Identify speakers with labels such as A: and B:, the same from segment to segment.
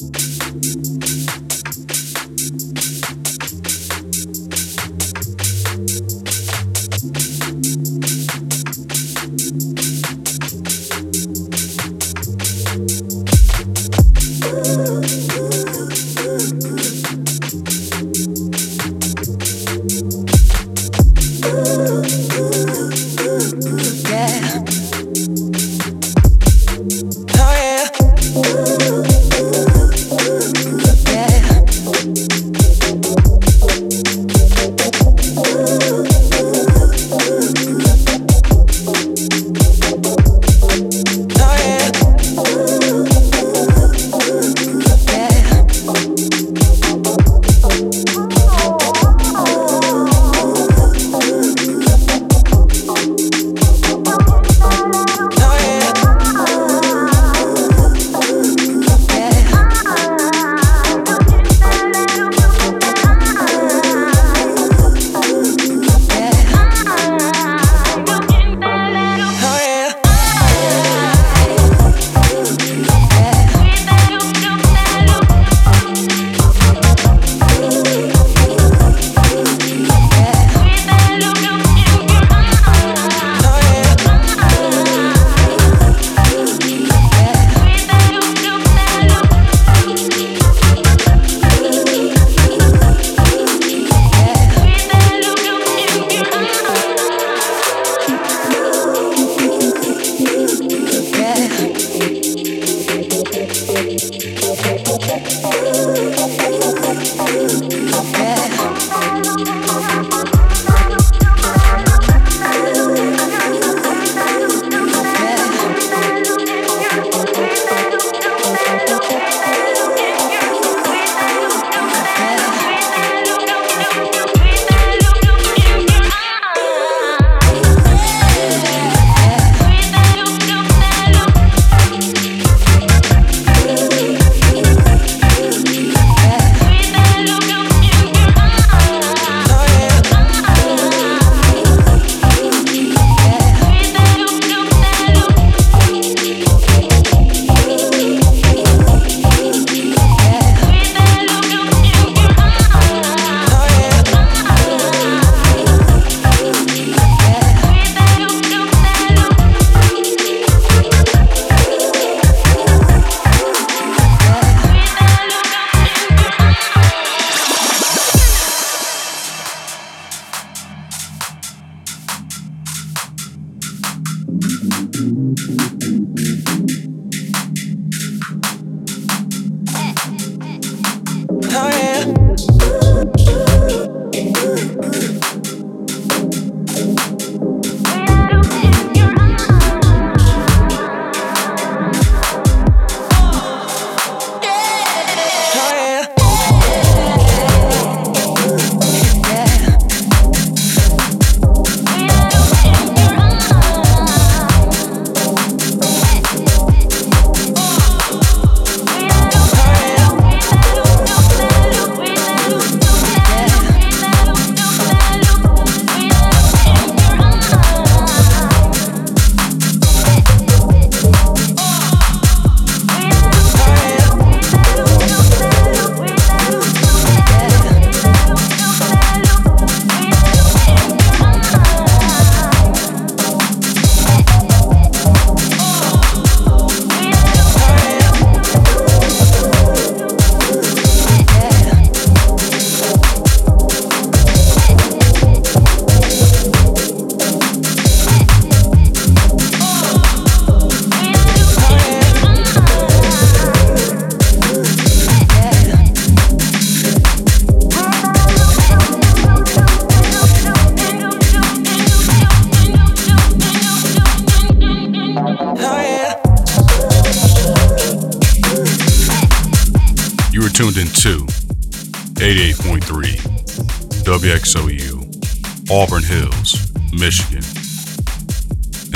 A: WXOU,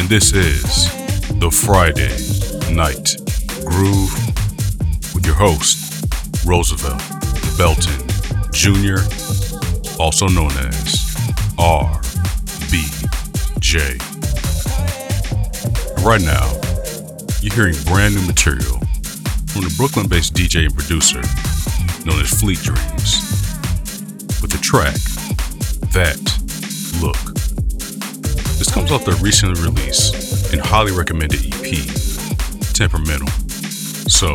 A: this is the Friday Night Groove with your host, Roosevelt Belton Jr., also known as RBJ. Right now, you're hearing brand new material
B: from the Brooklyn based DJ and producer known as Fleet Dreams with the track That comes off their recently released and highly recommended EP, Temperamental. So,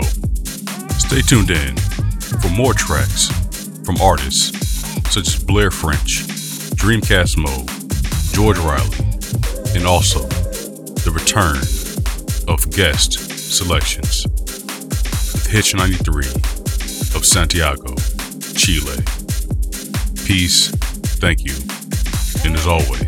B: stay tuned in for more tracks from artists such as Blair French, Dreamcast Mode, George Riley, and also the return of guest selections with Hitch 93 of Santiago, Chile. Peace, thank you, and as always,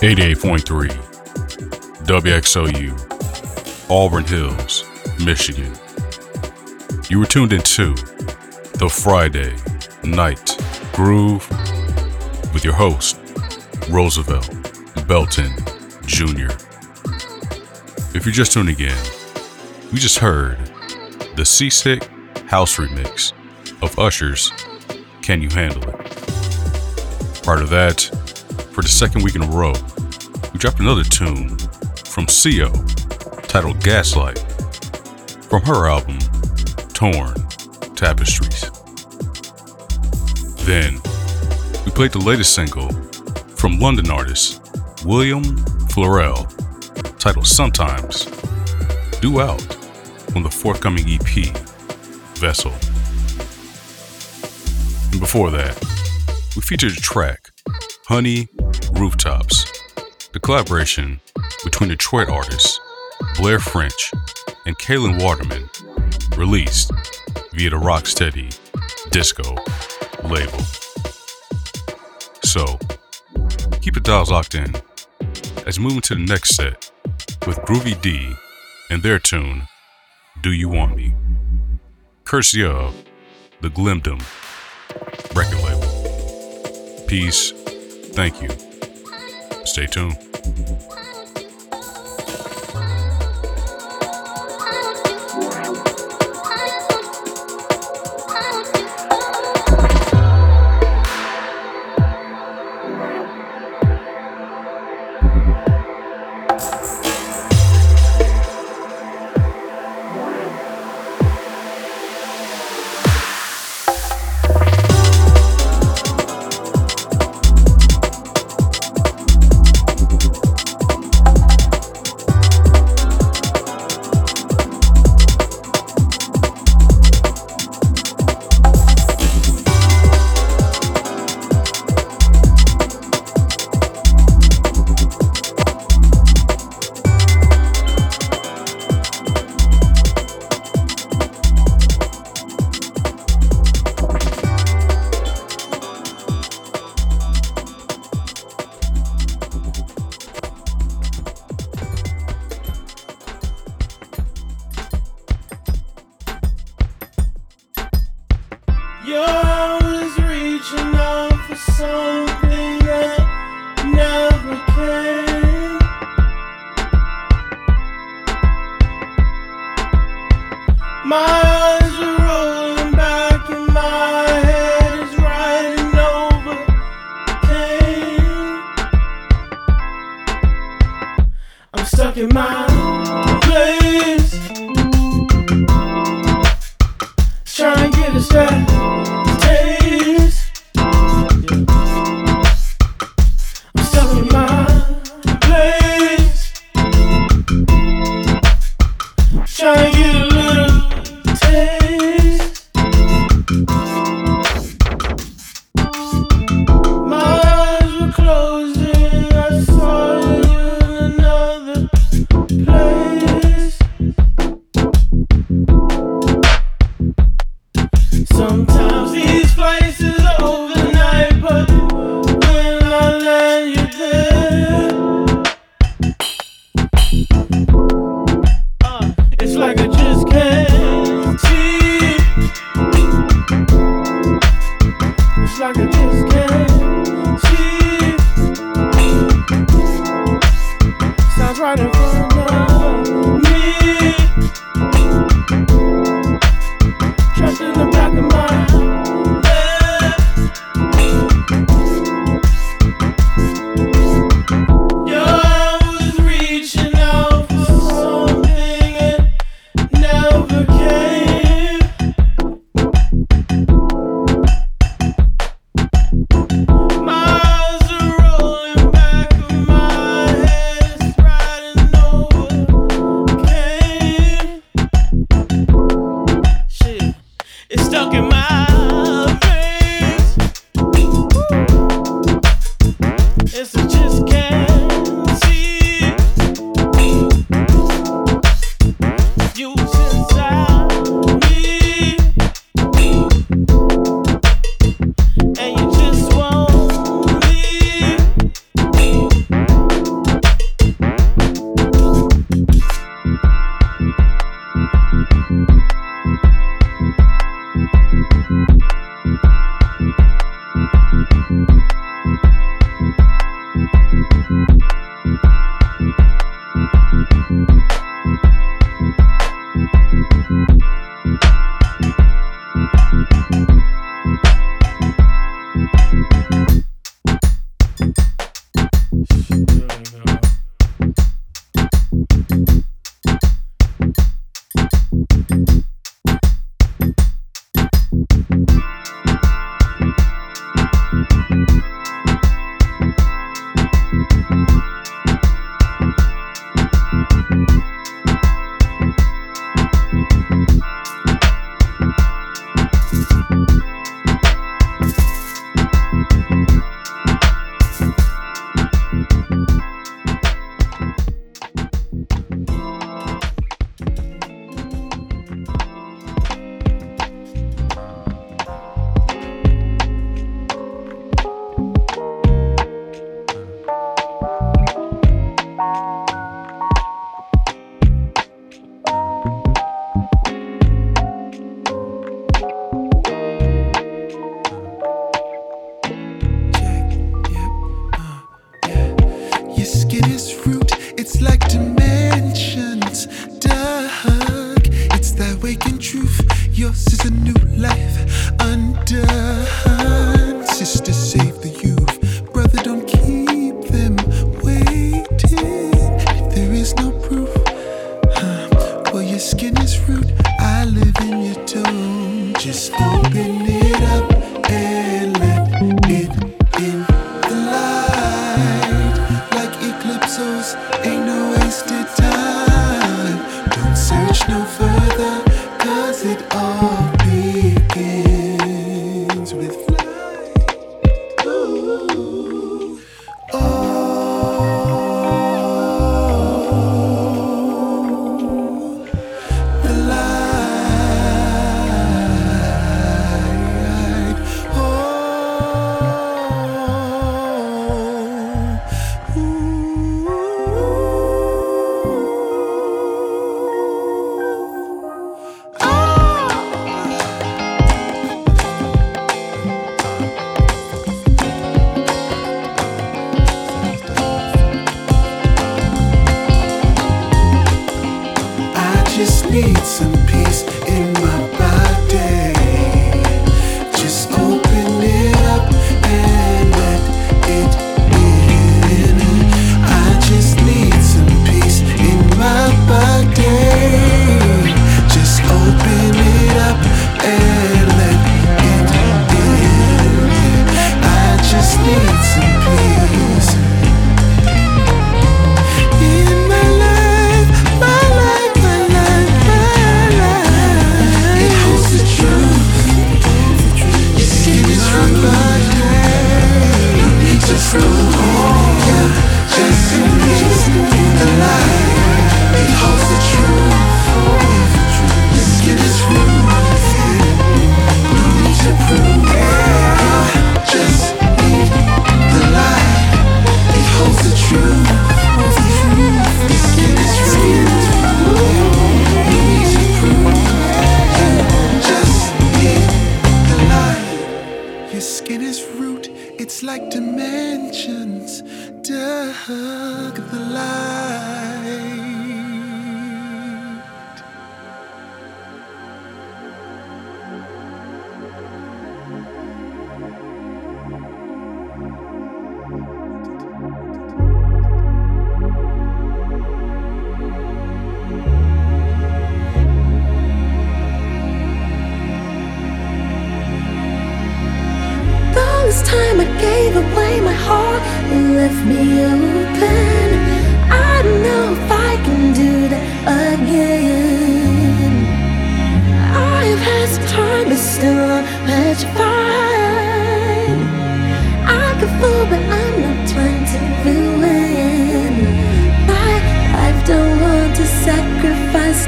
C: 88.3 WXOU, Auburn Hills, Michigan. You were tuned into the Friday Night Groove with your host, Roosevelt Belton Jr. If you're just tuning in, we just heard the Seasick House remix of Usher's Can You Handle It? Part of that, for the second week in a row, we dropped another tune from CO titled Gaslight from her album Torn Tapestries. Then, we played the latest single from London artist William Florell titled Sometimes, due out on the forthcoming EP Vessel. And before that, we featured a track, Honey Rooftops, the collaboration between Detroit artists Blair French and Kaylin Waterman, released via the Rocksteady Disco label. So, keep the dials locked in as we move into the next set with Groovy D and their tune, Do You Want Me? Courtesy of the Glimdom record label. Peace. Thank you. Stay tuned.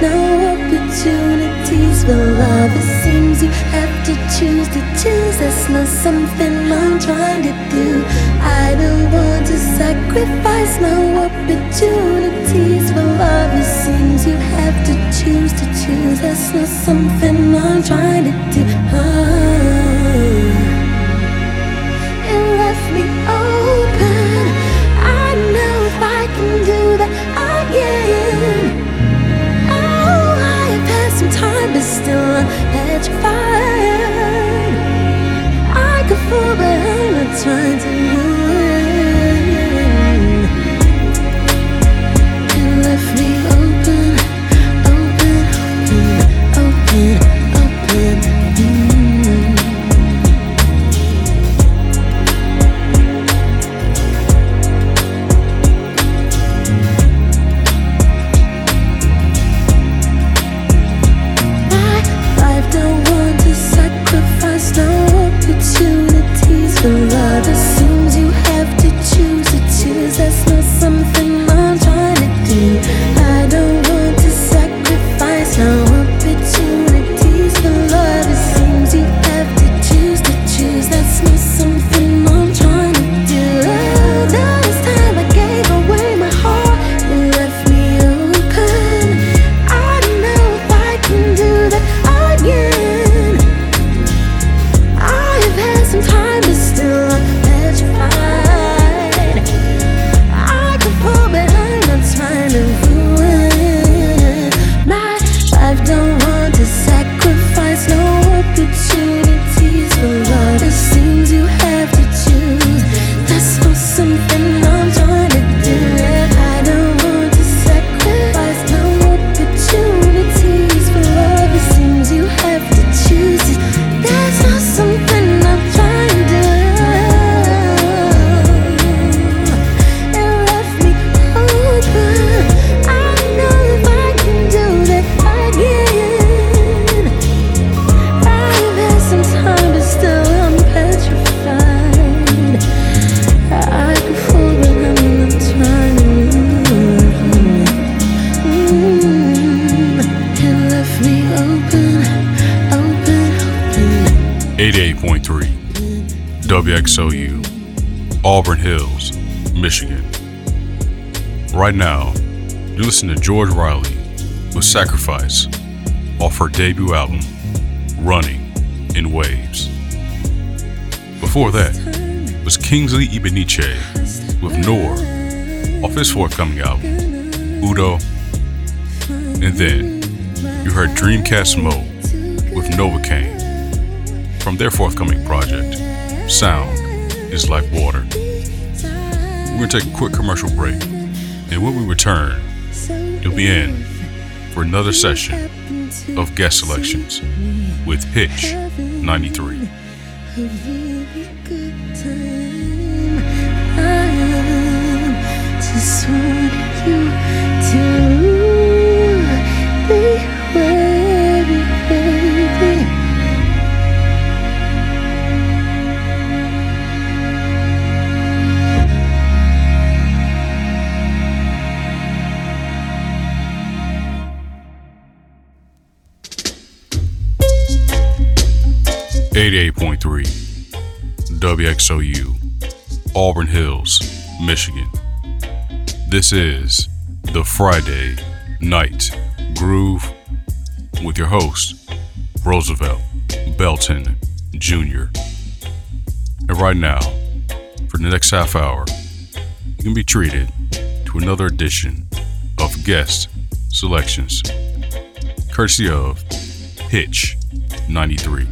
D: no
E: opportunities for love. It seems you have to choose to choose. That's not something I'm trying to do. I don't want to sacrifice no opportunities for love. It seems you have to choose to choose. That's not something I'm trying to do.
A: Listen to George Riley with Sacrifice off her debut album, Running in Waves. Before that was Kingsley Ibeneche with Noor off his forthcoming album, Udo. And then you heard Dreamcast Mode with Novocaine from their forthcoming project, Sound is Like Water. We're going to take a quick commercial break, and when we return, you'll be in for another session of guest selections with Pitch 93. This is the Friday Night Groove with your host, Roosevelt Belton Jr. And right now, for the next half hour, you can be treated to another edition of guest selections, courtesy of Hitch 93.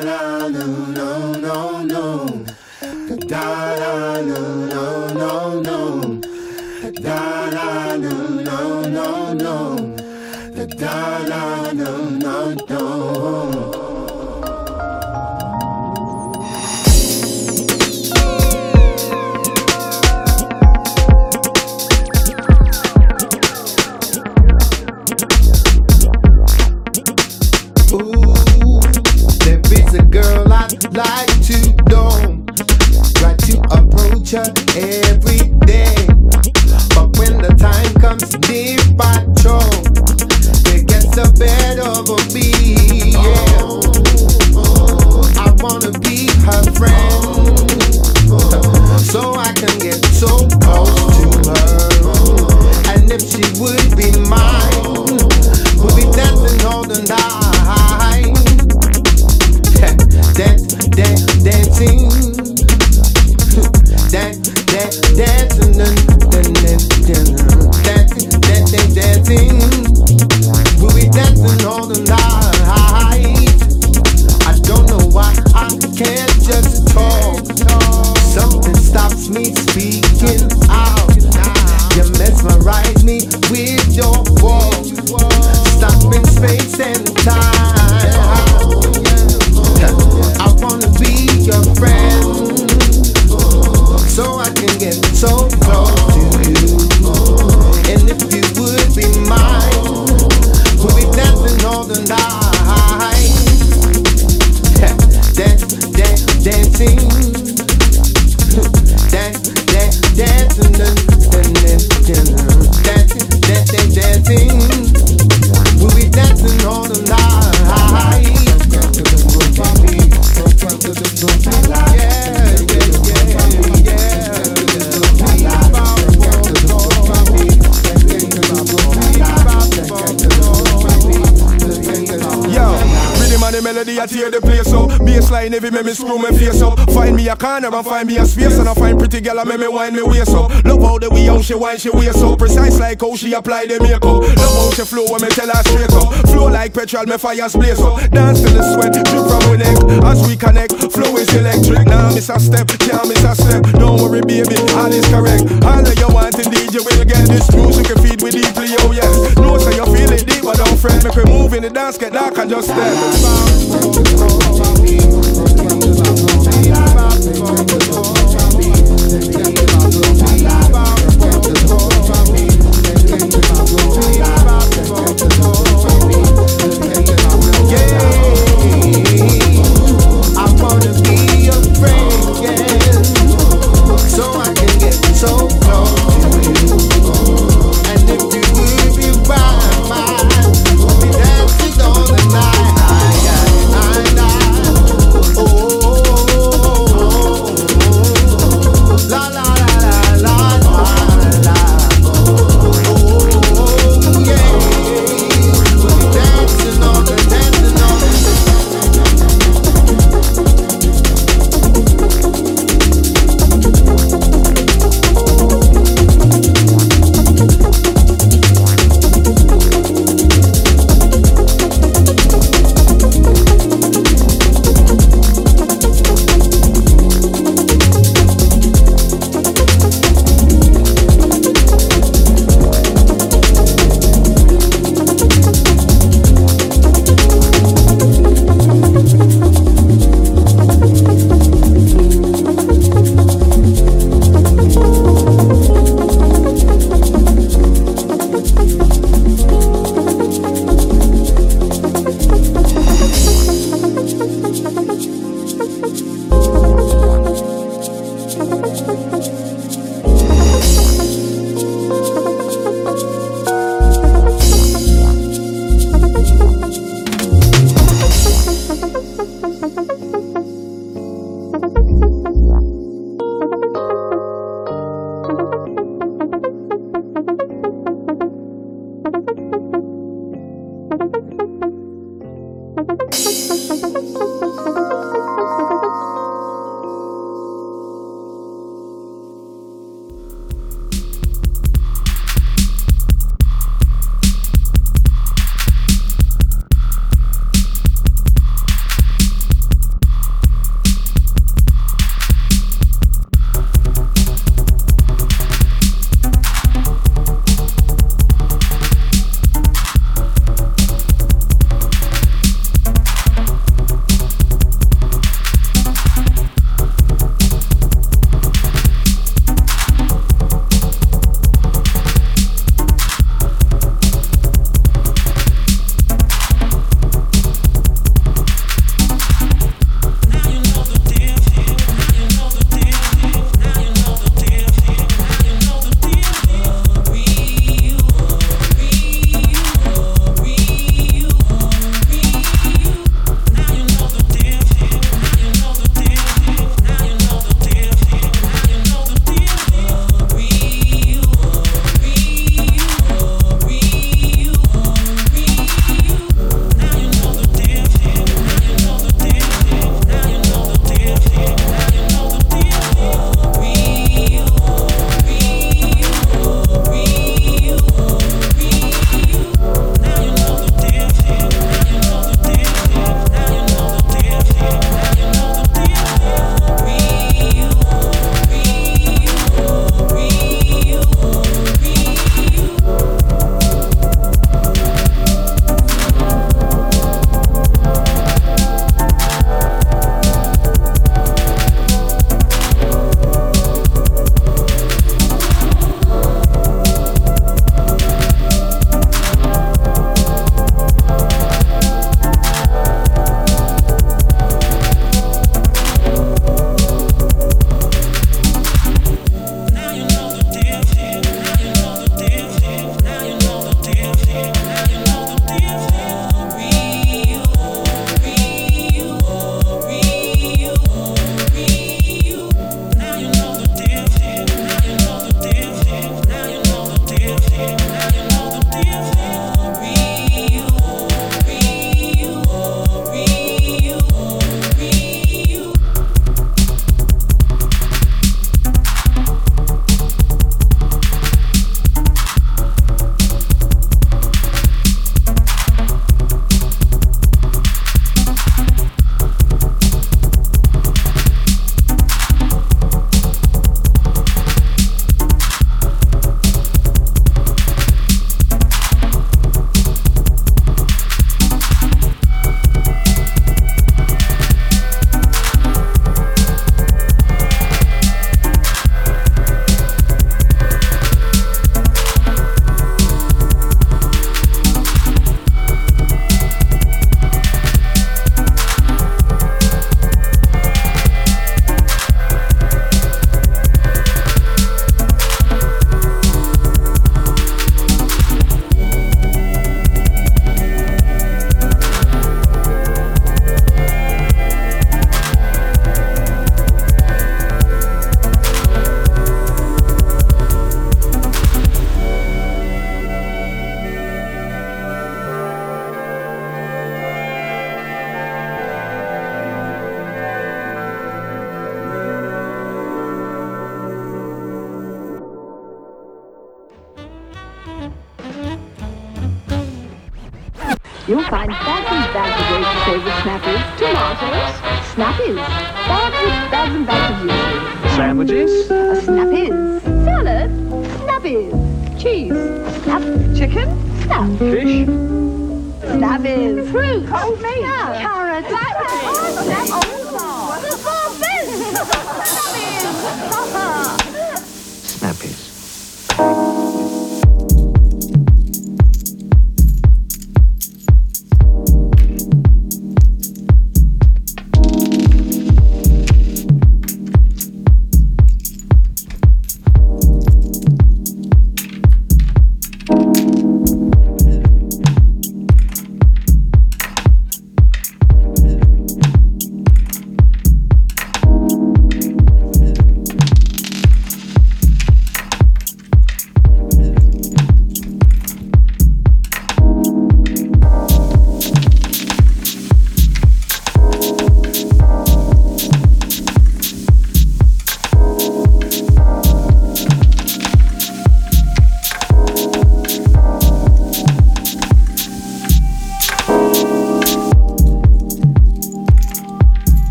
D: Da no no no no. Da da no no no no. Da da no no no no. Da da no no no.
F: Melody, I tear the place up. Bassline heavy, make me screw my face up. Find me a corner and find me a space, and I find pretty girl and make me wind me waist up. Love how the way how she wind she waist up, precise like how she apply the makeup. Love how she flow when me tell her straight up. Flow like petrol, me fires blaze up. Dance to the sweat, drip from my neck. As we connect, flow is electric. Now miss a step, can't miss a step. Don't worry, baby, all is correct. All that you want in DJ will get this music you feed with deeply, oh yes. Know so you feel it deep, but don't fret. Make we move in the dance, get dark and just step.
D: I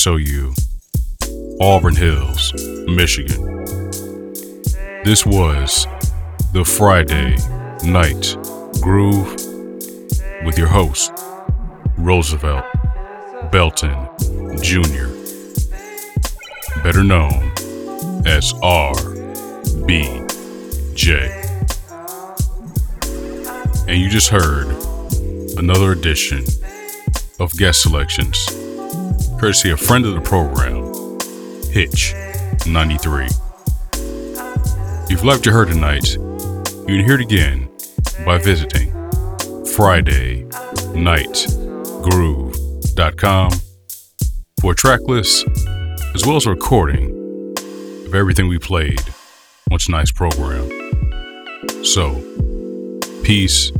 A: WXOU, Auburn Hills, Michigan. This was the Friday Night Groove with your host, Roosevelt Belton Jr., better known as RBJ. And you just heard another edition of guest selections, courtesy of friend of the program, Hitch 93. If you loved your heard tonight, you can hear it again by visiting FridayNightGroove.com for a track list as well as a recording of everything we played on tonight's program. So, peace,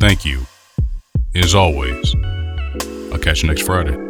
A: thank you, and as always, I'll catch you next Friday.